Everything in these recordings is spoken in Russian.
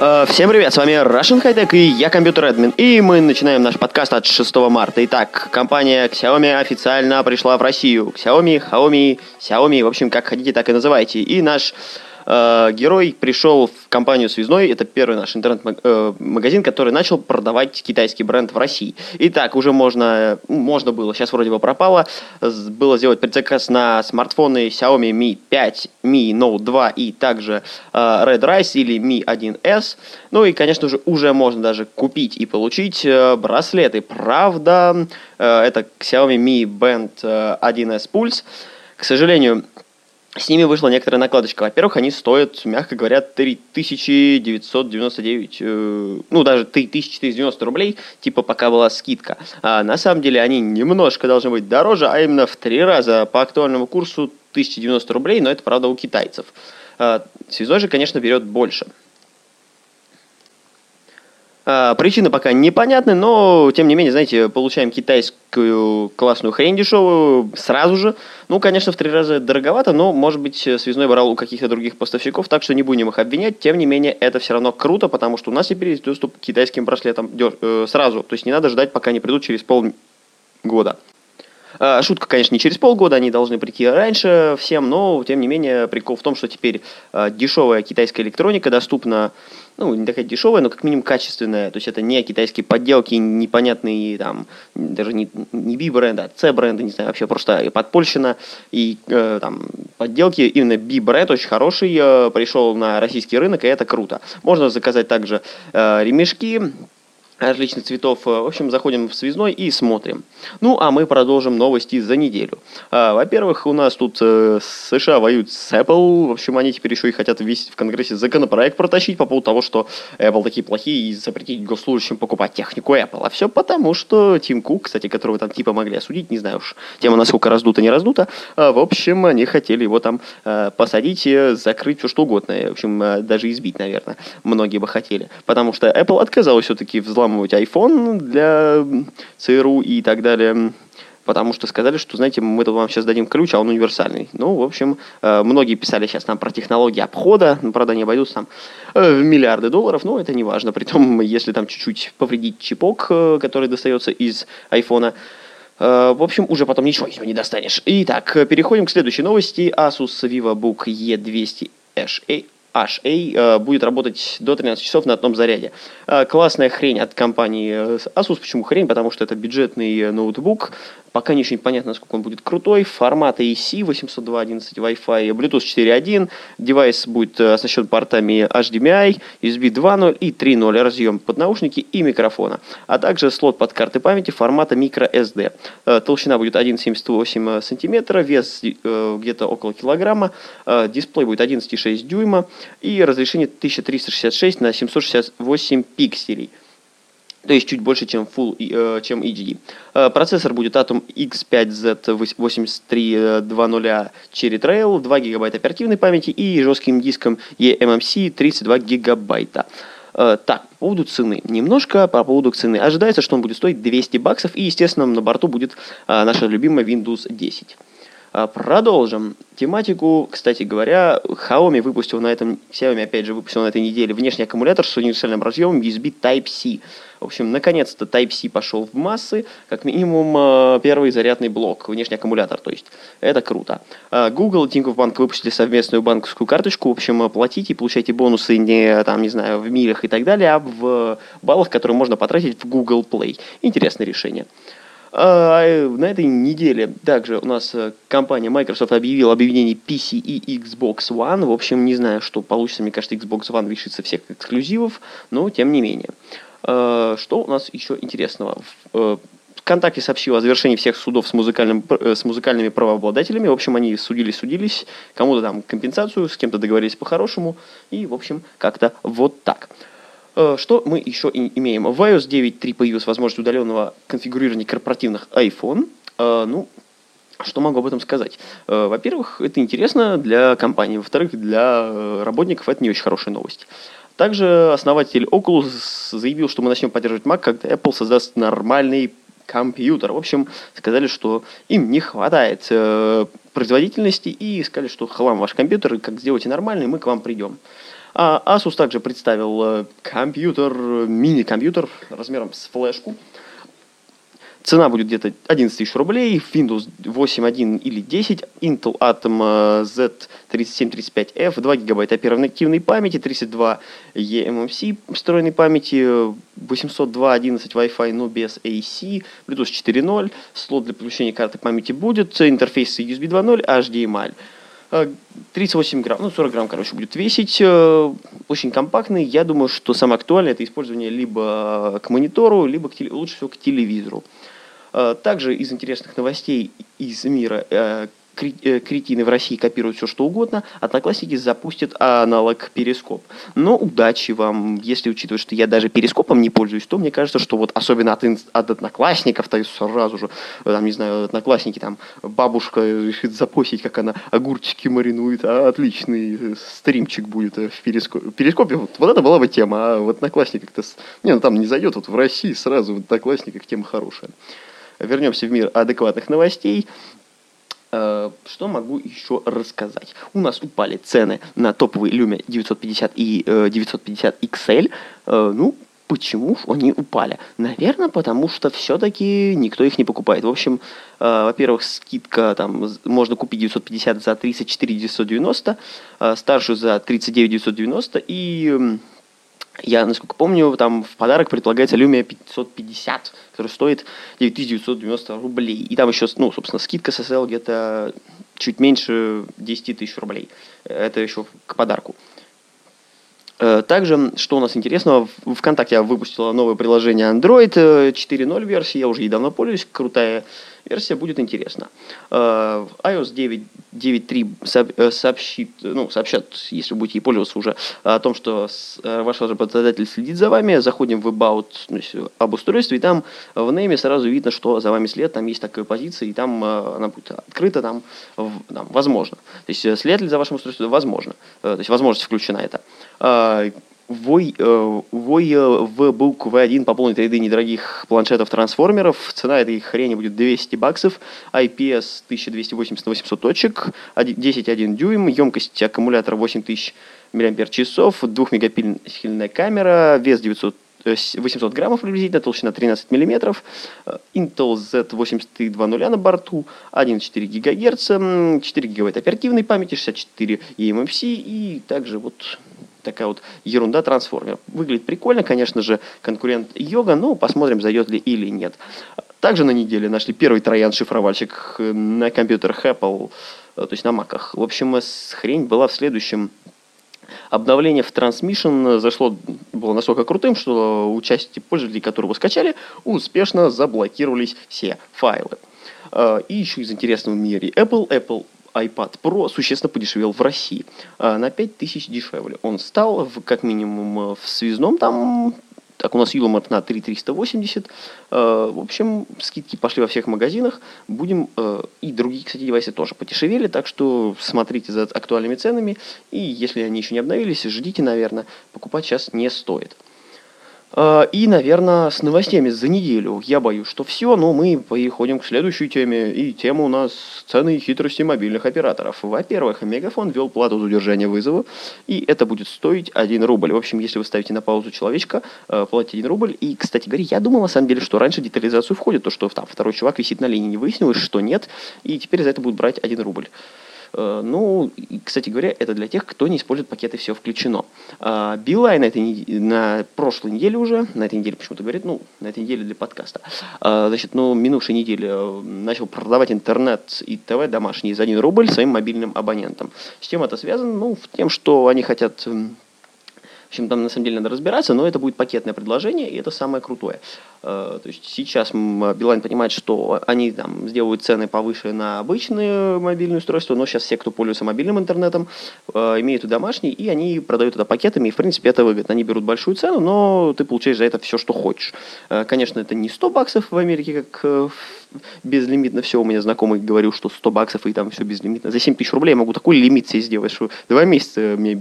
Э, Всем привет, с вами Russian High Tech и я компьютер админ. И мы начинаем наш подкаст от 6 марта. Итак, компания Xiaomi официально пришла в Россию. Xiaomi, Xiaomi, Xiaomi, в общем, как хотите, так и называйте. И наш герой пришел в компанию Связной. Это первый наш интернет-магазин, который начал продавать китайский бренд в России. Итак, уже можно, можно было, сейчас вроде бы пропало, было сделать предзаказ на смартфоны Xiaomi Mi 5, Mi Note 2 и также э, Red Rise или Mi 1S. Ну и, конечно же, уже можно даже купить и получить э, браслеты. Правда, э, это Xiaomi Mi Band э, 1S Pulse. К сожалению, с ними вышла некоторая накладочка. Во-первых, они стоят, мягко говоря, 3999, э, ну, даже 3490 рублей, типа пока была скидка. А на самом деле они немножко должны быть дороже, а именно в три раза по актуальному курсу 1090 рублей, но это, правда, у китайцев. А, Связной же, конечно, берет больше. А, Причины пока непонятны, но тем не менее, знаете, получаем китайскую классную хрень дешевую сразу же. Ну, конечно, в три раза дороговато, но, может быть, связной брал у каких-то других поставщиков, так что не будем их обвинять. Тем не менее, это все равно круто, потому что у нас теперь есть доступ к китайским браслетам э, сразу. То есть не надо ждать, пока они придут через полгода. А, Шутка, конечно, не через полгода, они должны прийти раньше всем, но, тем не менее, прикол в том, что теперь а, дешевая китайская электроника доступна, ну, не такая дешевая, но как минимум качественная. То есть это не китайские подделки, непонятные, там, даже не, не B-бренда, а C-бренда, не знаю, вообще просто подпольщина и э, там подделки. Именно B-бренд очень хороший, э, пришел на российский рынок, и это круто. Можно заказать также э, ремешки, различных цветов. Э, В общем, заходим в связной и смотрим. Ну, а мы продолжим новости за неделю. А, Во-первых, у нас тут э, США воюют с Apple. В общем, они теперь еще и хотят ввести в Конгрессе законопроект протащить по поводу того, что Apple такие плохие и запретить госслужащим покупать технику Apple. А все потому, что Тим Кук, кстати, которого там типа могли осудить, не знаю уж, тема насколько раздута, не раздута. А, В общем, они хотели его там э, посадить, э, закрыть, все что угодно. В общем, даже избить, наверное, многие бы хотели. Потому что Apple отказалась все-таки взламывать iPhone для ЦРУ и так далее. Потому что сказали, что, знаете, мы тут вам сейчас дадим ключ, а он универсальный. Ну, в общем, э, многие писали сейчас там про технологии обхода, ну, правда, не обойдутся там э, в миллиарды долларов, но это не важно. Притом, если там чуть-чуть повредить чипок, э, который достается из айфона, В общем, уже потом ничего из него не достанешь. Итак, переходим к следующей новости. Asus VivoBook E200 HA HA э, будет работать до 13 часов на одном заряде. Э, Классная хрень от компании э, Asus. Почему хрень? Потому что это бюджетный ноутбук. Пока не очень понятно, насколько он будет крутой. Формат AC 802.11 Wi-Fi, Bluetooth 4.1. Девайс будет э, оснащен портами HDMI, USB 2.0 и 3.0 разъем под наушники и микрофона. А также слот под карты памяти формата microSD. Э, Толщина будет 1,78 сантиметра, вес э, где-то около килограмма. Дисплей будет 11,6 дюйма и разрешение 1366 на 768 пикселей. То есть чуть больше, чем Full, э, чем HD. Э, Процессор будет Atom x5-Z8320 Cherry Trail, 2 гигабайта оперативной памяти и жестким диском eMMC 32 гигабайта. Э, Так, по поводу цены. Немножко по поводу цены. Ожидается, что он будет стоить 200 баксов, и, естественно, на борту будет наша любимая Windows 10. А, Продолжим тематику. Кстати говоря, Xiaomi выпустил на этом, Xiaomi опять же выпустил на этой неделе внешний аккумулятор с универсальным разъемом USB Type-C. В общем, наконец-то Type-C пошел в массы, как минимум э, первый зарядный блок, внешний аккумулятор, то есть это круто. А, Google и Тинькофф Банк выпустили совместную банковскую карточку, в общем, платите и получайте бонусы не, там, не знаю, в милях и так далее, а в баллах, которые можно потратить в Google Play. Интересное решение. А, э, На этой неделе также у нас э, компания Microsoft объявила объединение PC и Xbox One. В общем, не знаю, что получится. Мне кажется, Xbox One лишится всех эксклюзивов, но тем не менее. Э, Что у нас еще интересного? Э, ВКонтакте сообщил о завершении всех судов с, музыкальным, с музыкальными правообладателями. В общем, они судились-судились, кому-то там компенсацию, с кем-то договорились по-хорошему. И, в общем, как-то вот так. Э, Что мы еще имеем? В iOS 9.3 появилась возможность удаленного конфигурирования корпоративных iPhone. Э, Ну, что могу об этом сказать? Э, Во-первых, это интересно для компании. Во-вторых, для работников это не очень хорошая новость. Также основатель Oculus заявил, что мы начнем поддерживать Mac, когда Apple создаст нормальный компьютер. В общем, сказали, что им не хватает производительности и сказали, что хлам ваш компьютер, как сделайте нормальный, мы к вам придем. А Asus также представил э, компьютер, мини-компьютер размером с флешку. Цена будет где-то 11 тысяч рублей, Windows 8.1 или 10, Intel Atom э, Z3735F, 2 гигабайта оперативной памяти, 32 eMMC встроенной памяти, э, 802.11 Wi-Fi, но без AC, Bluetooth 4.0, слот для подключения карты памяти будет, интерфейс USB 2.0, HDMI. Э, 38 грамм, ну 40 грамм, короче, будет весить. э, Очень компактный. Я думаю, что самое актуальное это использование либо к монитору, либо к теле- лучше всего к телевизору. Э, Также из интересных новостей из мира э, э, кретины в России копируют все, что угодно. Одноклассники запустят аналог Перископ. Но удачи вам, если учитывать, что я даже Перископом не пользуюсь, то мне кажется, что вот особенно от, от одноклассников, то есть сразу же, э, там, не знаю, одноклассники, там, бабушка решит запостить, как она огурчики маринует, а отличный э, стримчик будет э, в Перископе. Перископе вот, вот это была бы тема, а в одноклассниках-то... Не, ну там не зайдет, вот в России сразу в одноклассниках тема хорошая. Вернемся в мир адекватных новостей. Э, Что могу еще рассказать? У нас упали цены на топовые Lumia 950 и э, 950 XL. Э, Ну, почему они упали? Наверное, потому что все-таки никто их не покупает. В общем, э, во-первых, скидка там можно купить 950 за 34 990, э, старшую за 39 990 и я, насколько помню, там в подарок предлагается Lumia 550, который стоит 9990 рублей. И там еще, ну, собственно, скидка с SL где-то чуть меньше 10 тысяч рублей. Это еще к подарку. Э, Также, что у нас интересного, в- ВКонтакте выпустила новое приложение Android э, 4.0 версии, я уже ей давно пользуюсь, крутая версия, будет интересно. Э, iOS 9 9.3 сооб- э, сообщит, ну, сообщат, если будете ей пользоваться уже, о том, что э, ваш работодатель следит за вами, заходим в About, ну, об устройстве, и там в нейме сразу видно, что за вами след, там есть такая позиция, и там она будет открыта, там, там возможно. То есть след ли за вашим устройством? Возможно. То есть возможность включена это. Вой, э, Вой э, в бук V1 пополнит ряды недорогих планшетов-трансформеров. Цена этой хрени будет 200 баксов. IPS 1280 на 800 точек, 10,1 дюйм, емкость аккумулятора 8000 мАч, двухмегапиксельная камера, вес 900 э, с- 800 граммов приблизительно, толщина 13 миллиметров, э, Intel Z8320 на борту, 1,4 ГГц, м, 4 гигабайта оперативной памяти, 64 eMMC и также вот такая вот ерунда трансформер. Выглядит прикольно, конечно же, конкурент Йога, но посмотрим, зайдет ли или нет. Также на неделе нашли первый троян-шифровальщик э, на компьютерах Apple, э, то есть на маках. В общем, э, хрень была в следующем. Обновление в Transmission зашло, было настолько крутым, что у части пользователей, которые его скачали, успешно заблокировались все файлы. И еще из интересного в мире Apple, Apple iPad Pro существенно подешевел в России. э, На 5000 дешевле. Он стал в- как минимум э, в связном там так, у нас Юломар на 3380. Э, В общем, скидки пошли во всех магазинах. Будем... э, И другие, кстати, девайсы тоже подешевели, так что смотрите за актуальными ценами. И если они еще не обновились, ждите, наверное. Покупать сейчас не стоит. Э, И, наверное, с новостями за неделю. Я боюсь, что все, но мы переходим к следующей теме. И тема у нас цены и хитрости мобильных операторов. Во-первых, Мегафон ввел плату за удержание вызова, и это будет стоить 1 рубль. В общем, если вы ставите на паузу человечка, э, платите 1 рубль. И, кстати говоря, я думал, на самом деле, что раньше детализацию входит то, что там второй чувак висит на линии. Не выяснилось, что нет, и теперь за это будут брать 1 рубль. Э, Ну, кстати говоря, это для тех, кто не использует пакеты «Все включено». А, Билайн на, этой, на прошлой неделе уже, на этой неделе почему-то говорит, ну, на этой неделе для подкаста, а, значит, ну, минувшей неделе э, начал продавать интернет и ТВ домашние за 1 рубль своим мобильным абонентам. С чем это связано? Ну, в тем, что они хотят в общем, там на самом деле надо разбираться, но это будет пакетное предложение, и это самое крутое. Э, то есть сейчас Билайн понимает, что они там сделают цены повыше на обычные мобильные устройства, но сейчас все, кто пользуется мобильным интернетом, э, имеют и домашний, и они продают это пакетами, и в принципе это выгодно. Они берут большую цену, но ты получаешь за это все, что хочешь. Э, конечно, это не 100 баксов в Америке, как безлимитно все. У меня знакомый говорил, что 100 баксов и там все безлимитно. За 7 тысяч рублей я могу такой лимит себе сделать, что два месяца мне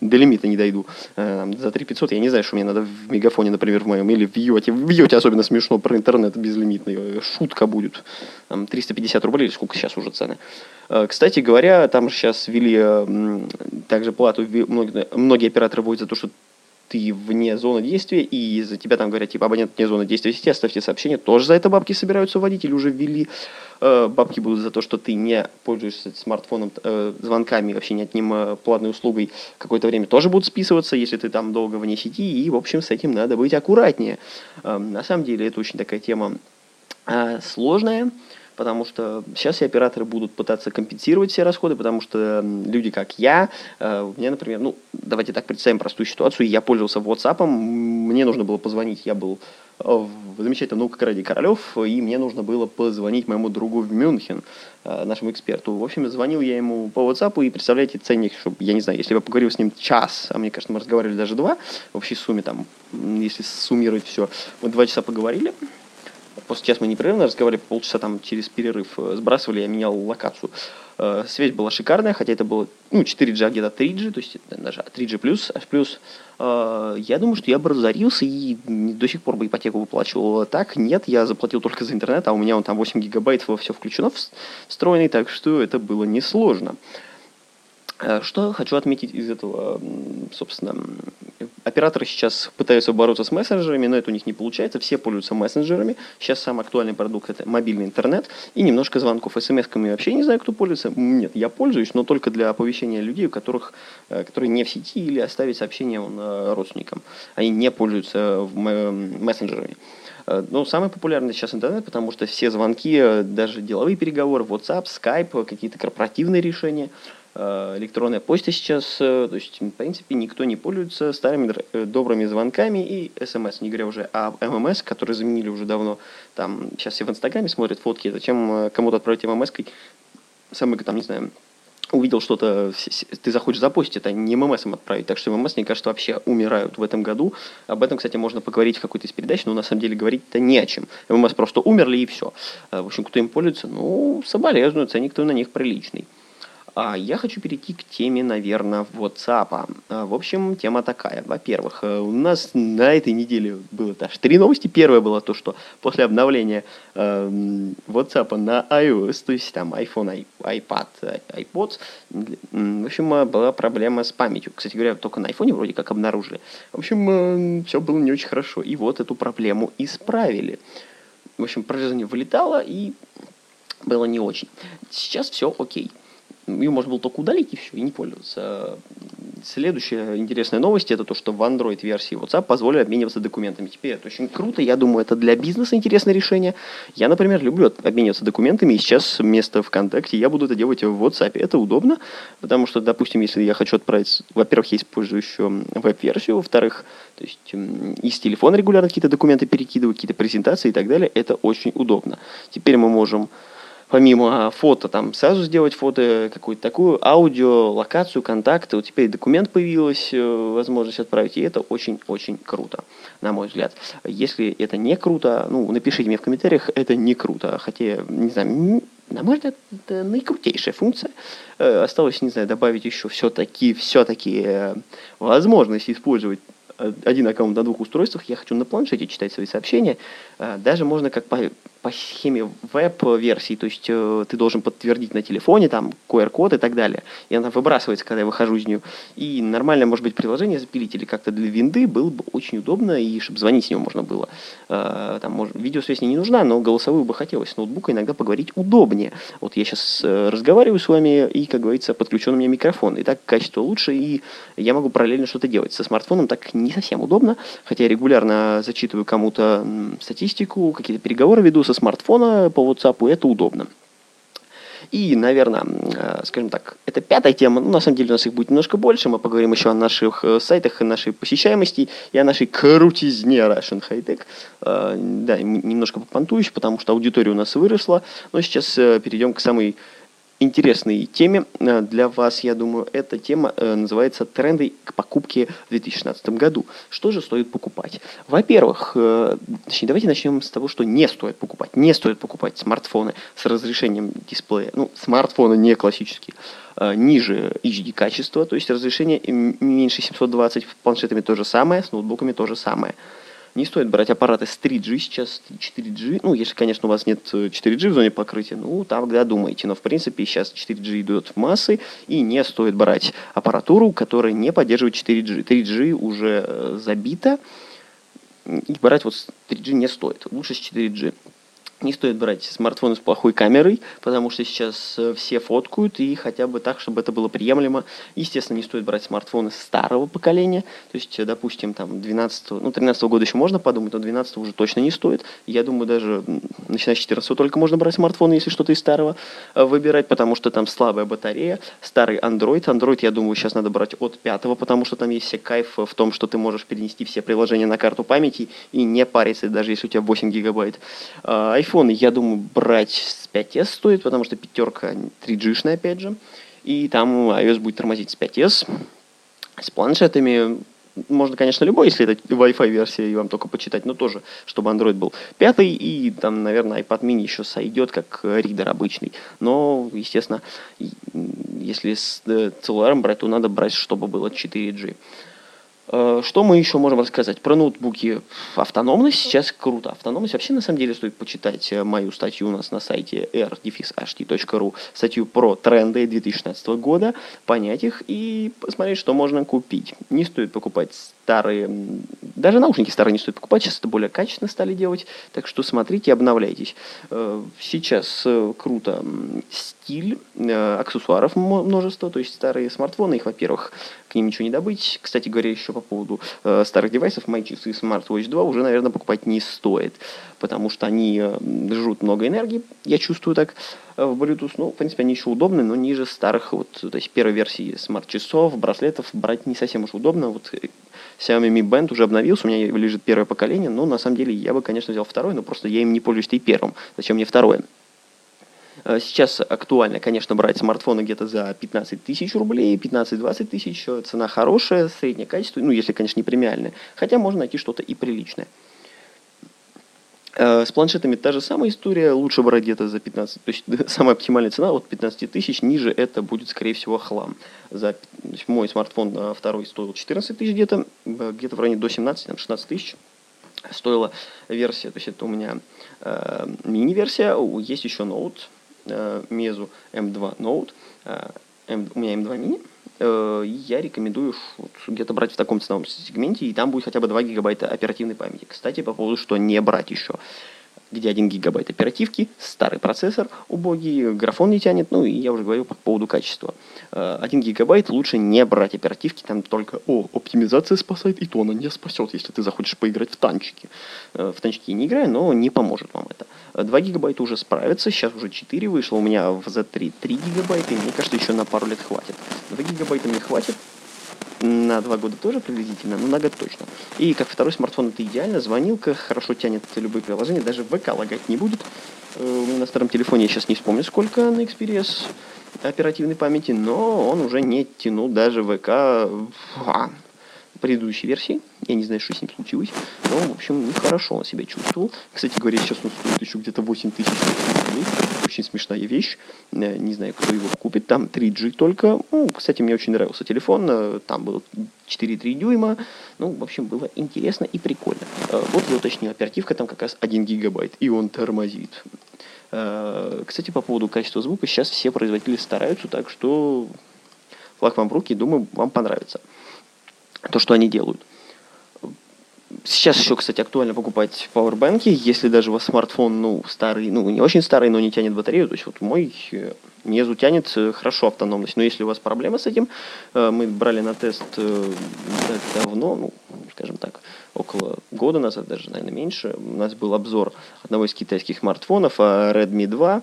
до лимита не дойду. За 3 500 я не знаю, что мне надо в Мегафоне, например, в моем, или в Йоте. В Йоте особенно смешно про интернет безлимитный. Шутка будет. Там 350 рублей, или сколько сейчас уже цены. Э, кстати говоря, там же сейчас ввели также плату, многие, многие операторы вводят за то, что ты вне зоны действия, и за тебя там говорят, типа, абонент вне зоны действия сети, оставьте сообщение, тоже за это бабки собираются вводить или уже ввели. Э, бабки будут за то, что ты не пользуешься смартфоном, э, звонками, вообще не от ним э, платной услугой, какое-то время тоже будут списываться, если ты там долго вне сети, и, в общем, с этим надо быть аккуратнее. На самом деле, это очень такая тема сложная, потому что сейчас и операторы будут пытаться компенсировать все расходы, потому что люди, как я, э, мне, например, ну, давайте так представим простую ситуацию, я пользовался WhatsApp, мне нужно было позвонить, я был э, в замечательном наука ради Королев, и мне нужно было позвонить моему другу в Мюнхен, э, нашему эксперту. В общем, звонил я ему по WhatsApp, и представляете, ценник, чтобы, я не знаю, если бы я поговорил с ним час, а мне кажется, мы разговаривали даже два, в общей сумме там, если суммировать все, мы два часа поговорили, После часа мы непрерывно разговаривали, полчаса там через перерыв э, сбрасывали, я менял локацию. Э, связь была шикарная, хотя это было ну, 4G, а где-то 3G, то есть даже 3G+, плюс, H+. плюс. Э, я думаю, что я бы разорился и до сих пор бы ипотеку выплачивал. Так, нет, я заплатил только за интернет, а у меня он там 8 гигабайт, все включено встроенный, так что это было несложно. Что хочу отметить из этого, собственно, Операторы сейчас пытаются бороться с мессенджерами, но это у них не получается. Все пользуются мессенджерами. Сейчас самый актуальный продукт – это мобильный интернет и немножко звонков. СМС-ками вообще не знаю, кто пользуется. Нет, я пользуюсь, но только для оповещения людей, у которых, э, которые не в сети или оставить сообщение э, родственникам. Они не пользуются мессенджерами. Э, ну, самый популярный сейчас интернет, потому что все звонки, даже деловые переговоры, WhatsApp, Skype, какие-то корпоративные решения – электронная почта сейчас, э, то есть, в принципе, никто не пользуется старыми э, добрыми звонками и смс, не говоря уже о ММС, которые заменили уже давно. Там сейчас все в Инстаграме смотрят фотки, зачем кому-то отправить ММС, самый, там, не знаю, увидел что-то, ты захочешь запостить, это не ММС отправить. Так что ММС, мне кажется, вообще умирают в этом году. Об этом, кстати, можно поговорить в какой-то из передач, но на самом деле говорить-то не о чем. ММС просто умерли и все. В общем, кто им пользуется, ну, соболезную, ценник-то на них приличный. А я хочу перейти к теме, наверное, WhatsApp. А, в общем, тема такая. Во-первых, э, у нас на этой неделе было даже три новости. Первое было то, что после обновления э, WhatsApp на iOS, то есть там iPhone, iPad, iPod, в общем, э, была проблема с памятью. Кстати говоря, только на iPhone вроде как обнаружили. В общем, все было не очень хорошо. И вот эту проблему исправили. В общем, приложение вылетало и было не очень. Сейчас все окей ее можно было только удалить и все, и не пользоваться. Следующая интересная новость это то, что в Android-версии WhatsApp позволили обмениваться документами. Теперь это очень круто, я думаю, это для бизнеса интересное решение. Я, например, люблю обмениваться документами, и сейчас вместо ВКонтакте я буду это делать в WhatsApp. Это удобно, потому что, допустим, если я хочу отправить, во-первых, я использую еще веб-версию, во-вторых, то есть из телефона регулярно какие-то документы перекидываю, какие-то презентации и так далее, это очень удобно. Теперь мы можем помимо фото, там сразу сделать фото, какую-то такую, аудио, локацию, контакты. Вот теперь документ появилась, э, возможность отправить, и это очень-очень круто, на мой взгляд. Если это не круто, ну, напишите мне в комментариях, это не круто. Хотя, не знаю, на мой взгляд, это наикрутейшая функция. Э, осталось, не знаю, добавить еще все-таки, все-таки э, возможность использовать один аккаунт на двух устройствах, я хочу на планшете читать свои сообщения. Даже можно как по схеме веб-версии, то есть э, ты должен подтвердить на телефоне, там, QR-код и так далее, и она выбрасывается, когда я выхожу из нее. И нормально, может быть, приложение запилить или как-то для винды было бы очень удобно, и чтобы звонить с него можно было. Э, там, может, видеосвязь не нужна, но голосовую бы хотелось. С ноутбука иногда поговорить удобнее. Вот я сейчас э, разговариваю с вами, и, как говорится, подключен у меня микрофон, и так качество лучше, и я могу параллельно что-то делать. Со смартфоном так не совсем удобно, хотя я регулярно зачитываю кому-то статистику, какие-то переговоры веду смартфона по WhatsApp, это удобно. И, наверное, э, скажем так, это пятая тема, ну, на самом деле у нас их будет немножко больше, мы поговорим еще о наших э, сайтах, о нашей посещаемости и о нашей крутизне Russian High Tech. Э, да, немножко попонтуюсь, потому что аудитория у нас выросла, но сейчас перейдем к самой интересной теме э, для вас, я думаю. Эта тема э, называется «Тренды к покупке в 2016 году». Что же стоит покупать? Во-первых, э, давайте начнем с того, что не стоит покупать. Не стоит покупать смартфоны с разрешением дисплея. Ну, смартфоны не классические ниже HD качества, то есть разрешение меньше 720, с планшетами то же самое, с ноутбуками то же самое. Не стоит брать аппараты с 3G, сейчас 4G. Ну, если, конечно, у вас нет 4G э, в зоне покрытия, ну, тогда думайте. Но, в принципе, сейчас 4G идет в массы, и не стоит брать аппаратуру, которая не поддерживает 4G. 3G уже э, забита, и брать вот 3G не стоит. Лучше с 4G. Не стоит брать смартфоны с плохой камерой, потому что сейчас э, все фоткают, и хотя бы так, чтобы это было приемлемо. Естественно, не стоит брать смартфоны старого поколения, то есть, э, допустим, там 12 ну, 13 года еще можно подумать, но 12 уже точно не стоит. Я думаю, даже начиная с 14 только можно брать смартфоны, если что-то из старого э, выбирать, потому что там слабая батарея, старый Android. Android, я думаю, сейчас надо брать от 5, потому что там есть все кайф в том, что ты можешь перенести все приложения на карту памяти и не париться, даже если у тебя 8 гигабайт. А, iPhone, я думаю, брать с 5s стоит, потому что пятерка 3G-шная, опять же. И там iOS будет тормозить с 5s. С планшетами можно, конечно, любой, если это Wi-Fi версия, и вам только почитать, но тоже, чтобы Android был пятый, и там, наверное, iPad mini еще сойдет как ридер обычный. Но, естественно, если с э, целлуляром брать, то надо брать, чтобы было 4G. Э, что мы еще можем рассказать? Про ноутбуки автономность сейчас круто. Автономность вообще на самом деле стоит почитать э, мою статью у нас на сайте r-ht.ru, статью про тренды 2016 года, понять их и посмотреть, что можно купить. Не стоит покупать старые, даже наушники старые не стоит покупать, сейчас это более качественно стали делать, так что смотрите, обновляйтесь. Э, сейчас круто стиль, аксессуаров множество, то есть старые смартфоны, их, во-первых, к ним ничего не добыть. Кстати говоря, еще по поводу э, старых девайсов, мои часы Smartwatch 2 уже, наверное, покупать не стоит, потому что они э, жрут много энергии, я чувствую так, э, в Bluetooth. Ну, в принципе, они еще удобны, но ниже старых, вот, то есть первой версии смарт-часов, браслетов брать не совсем уж удобно. Вот э, Xiaomi Mi Band уже обновился, у меня лежит первое поколение, но на самом деле я бы, конечно, взял второй, но просто я им не пользуюсь и первым. Зачем мне второе? Э, сейчас актуально, конечно, брать смартфоны где-то за 15 тысяч рублей, 15-20 тысяч. Цена хорошая, среднее качество, ну, если, конечно, не премиальная. Хотя можно найти что-то и приличное. Э, с планшетами та же самая история, лучше брать где-то за 15, то есть самая оптимальная цена от 15 тысяч, ниже это будет, скорее всего, хлам. За, мой смартфон второй стоил 14 тысяч где-то, где-то в районе до 17, там 16 тысяч стоила версия, то есть это у меня э, мини-версия, есть еще ноут, э, Meizu M2 Note, э, M, у меня M2 Mini, э, я рекомендую где-то брать в таком ценовом сегменте, и там будет хотя бы 2 гигабайта оперативной памяти. Кстати, по поводу, что не брать еще где 1 гигабайт оперативки, старый процессор убогий, графон не тянет, ну и я уже говорил по поводу качества. 1 э, гигабайт лучше не брать оперативки, там только, о, оптимизация спасает, и то она не спасет, если ты захочешь поиграть в танчики. Э, в танчики не играю, но не поможет вам это. 2 гигабайта уже справится, сейчас уже 4 вышло, у меня в Z3 3 гигабайта, и мне кажется, еще на пару лет хватит. 2 гигабайта мне хватит, на два года тоже приблизительно, но на год точно. И как второй смартфон это идеально, звонилка, хорошо тянет любые приложения, даже ВК лагать не будет. Э, на старом телефоне я сейчас не вспомню, сколько на Xperia оперативной памяти, но он уже не тянул даже ВК а, предыдущей версии. Я не знаю, что с ним случилось. Но, в общем, нехорошо он себя чувствовал. Кстати говоря, сейчас он стоит еще где-то 8 тысяч рублей. Очень смешная вещь. Э, не знаю, кто его купит. Там 3G только. Ну, кстати, мне очень нравился телефон. Э, там был 4,3 дюйма. Ну, в общем, было интересно и прикольно. Э, вот я уточнил, оперативка там как раз 1 гигабайт. И он тормозит. Кстати, по поводу качества звука, сейчас все производители стараются, так что флаг вам в руки, думаю, вам понравится то, что они делают. Сейчас еще, кстати, актуально покупать пауэрбанки, если даже у вас смартфон, ну, старый, ну, не очень старый, но не тянет батарею. То есть вот мой Мезу тянет э, хорошо автономность. Но если у вас проблемы с этим, э, мы брали на тест э, давно, ну, скажем так, около года назад, даже, наверное, меньше. У нас был обзор одного из китайских смартфонов, Redmi 2.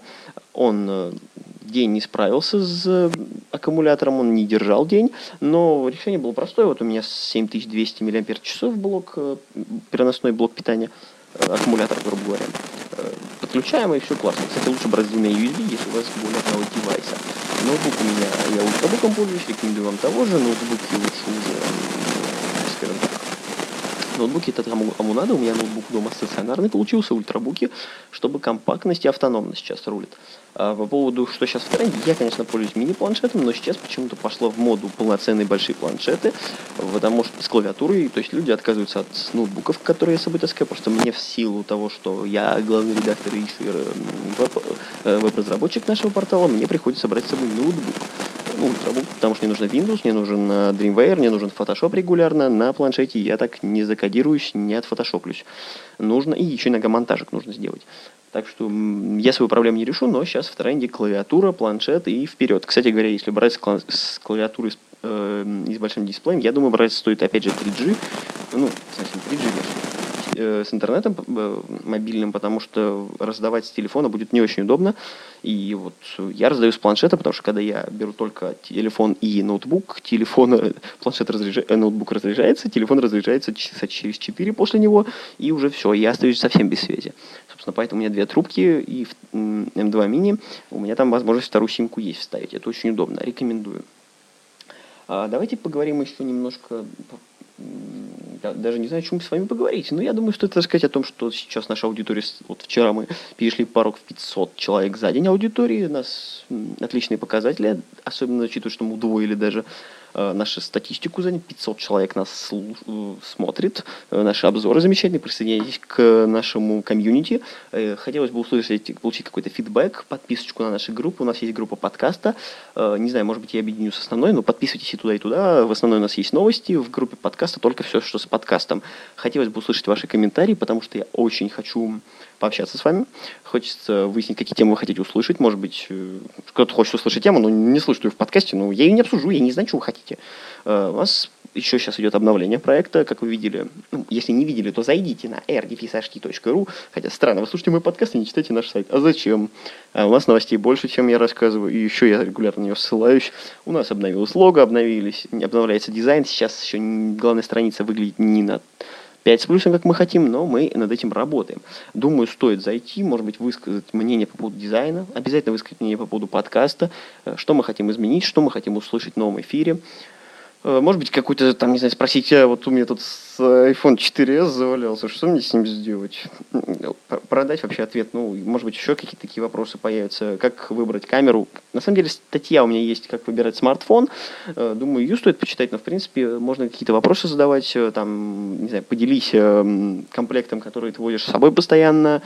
Он день не справился с аккумулятором, он не держал день, но решение было простое. Вот у меня 7200 мАч блок, переносной блок питания, аккумулятор, грубо говоря. Подключаем, и все классно. Кстати, лучше брать с двумя USB, если у вас более одного девайса. Ноутбук у меня, я ультрабуком пользуюсь, рекомендую вам того же, ноутбуки лучше уже, ноутбуки это кому, надо, у меня ноутбук дома стационарный получился, ультрабуки, чтобы компактность и автономность сейчас рулит. А по поводу, что сейчас в тренде, я, конечно, пользуюсь мини-планшетом, но сейчас почему-то пошло в моду полноценные большие планшеты, потому что с клавиатурой, то есть люди отказываются от ноутбуков, которые я с собой таскаю, просто мне в силу того, что я главный редактор и э, веб-разработчик нашего портала, мне приходится брать с собой ноутбук ну, ультрабук, потому что мне нужен Windows, мне нужен э, Dreamweaver, мне нужен Photoshop регулярно. На планшете я так не закодируюсь, не отфотошоплюсь. Нужно, и еще иногда монтажик нужно сделать. Так что я свою проблему не решу, но сейчас в тренде клавиатура, планшет и вперед. Кстати говоря, если брать с, кла- с клавиатурой с, э, и с большим дисплеем, я думаю, брать стоит опять же 3G, ну, совсем 3G версию э, с интернетом э, мобильным, потому что раздавать с телефона будет не очень удобно. И вот я раздаю с планшета, потому что когда я беру только телефон и ноутбук, телефон, э, планшет разряжается, ноутбук разряжается, телефон разряжается часа через 4 после него, и уже все, я остаюсь совсем без связи. Собственно, поэтому у меня две трубки и M2 мини, у меня там возможность вторую симку есть вставить. Это очень удобно, рекомендую. А давайте поговорим еще немножко даже не знаю, о чем с вами поговорить. Но я думаю, что это сказать о том, что сейчас наша аудитория, вот вчера мы перешли порог в 500 человек за день аудитории, у нас отличные показатели, особенно учитывая, что мы удвоили даже нашу статистику за 500 человек нас э, смотрит, э, наши обзоры замечательные, присоединяйтесь к нашему комьюнити. Хотелось бы услышать, получить какой-то фидбэк, подписочку на наши группы. У нас есть группа подкаста. Не знаю, может быть, я объединю с основной, но подписывайтесь и туда, и туда. В основной у нас есть новости, в группе подкаста только все, что с подкастом. Хотелось бы услышать ваши комментарии, потому что я очень хочу пообщаться с вами. Хочется выяснить, какие темы вы хотите услышать. Может быть, э, кто-то хочет услышать тему, но не слышит ее в подкасте, но я ее не обсужу, я не знаю, что вы хотите. Э, у вас еще сейчас идет обновление проекта, как вы видели. Ну, если не видели, то зайдите на rdpsht.ru. Хотя странно, вы слушаете мой подкаст и не читаете наш сайт. А зачем? А у нас новостей больше, чем я рассказываю, и еще я регулярно на нее ссылаюсь. У нас обновилось лого, обновились, обновляется дизайн. Сейчас еще главная страница выглядит не на 5 с плюсом, как мы хотим, но мы над этим работаем. Думаю, стоит зайти, может быть, высказать мнение по поводу дизайна, обязательно высказать мнение по поводу подкаста, э, что мы хотим изменить, что мы хотим услышать в новом эфире. Э, может быть, какой-то, там, не знаю, спросить, а вот у меня тут iPhone 4s завалялся, что мне с ним сделать? Продать вообще ответ, ну, может быть, еще какие-то такие вопросы появятся. Как выбрать камеру? На самом деле, статья у меня есть, как выбирать смартфон. Э, думаю, ее стоит почитать, но, в принципе, можно какие-то вопросы задавать, э, там, не знаю, поделись комплектом, который ты водишь с собой постоянно,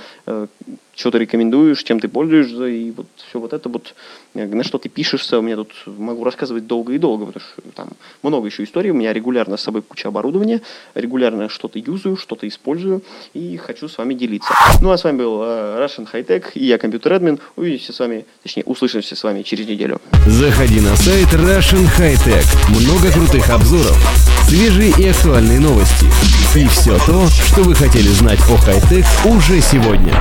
что ты рекомендуешь, чем ты пользуешься, и вот все вот это вот, э, на что ты пишешься, у меня тут могу рассказывать долго и долго, потому что там много еще историй, у меня регулярно с собой куча оборудования, регулярно что-то юзаю, что-то использую, и хочу с вами делиться. Ну а с вами был э, Russian High Tech, и я компьютер админ, увидимся с вами, точнее услышимся с вами через неделю. Заходи на сайт Russian High Tech, много крутых обзоров, свежие и актуальные новости, и все то, что вы хотели знать о хай-тек уже сегодня.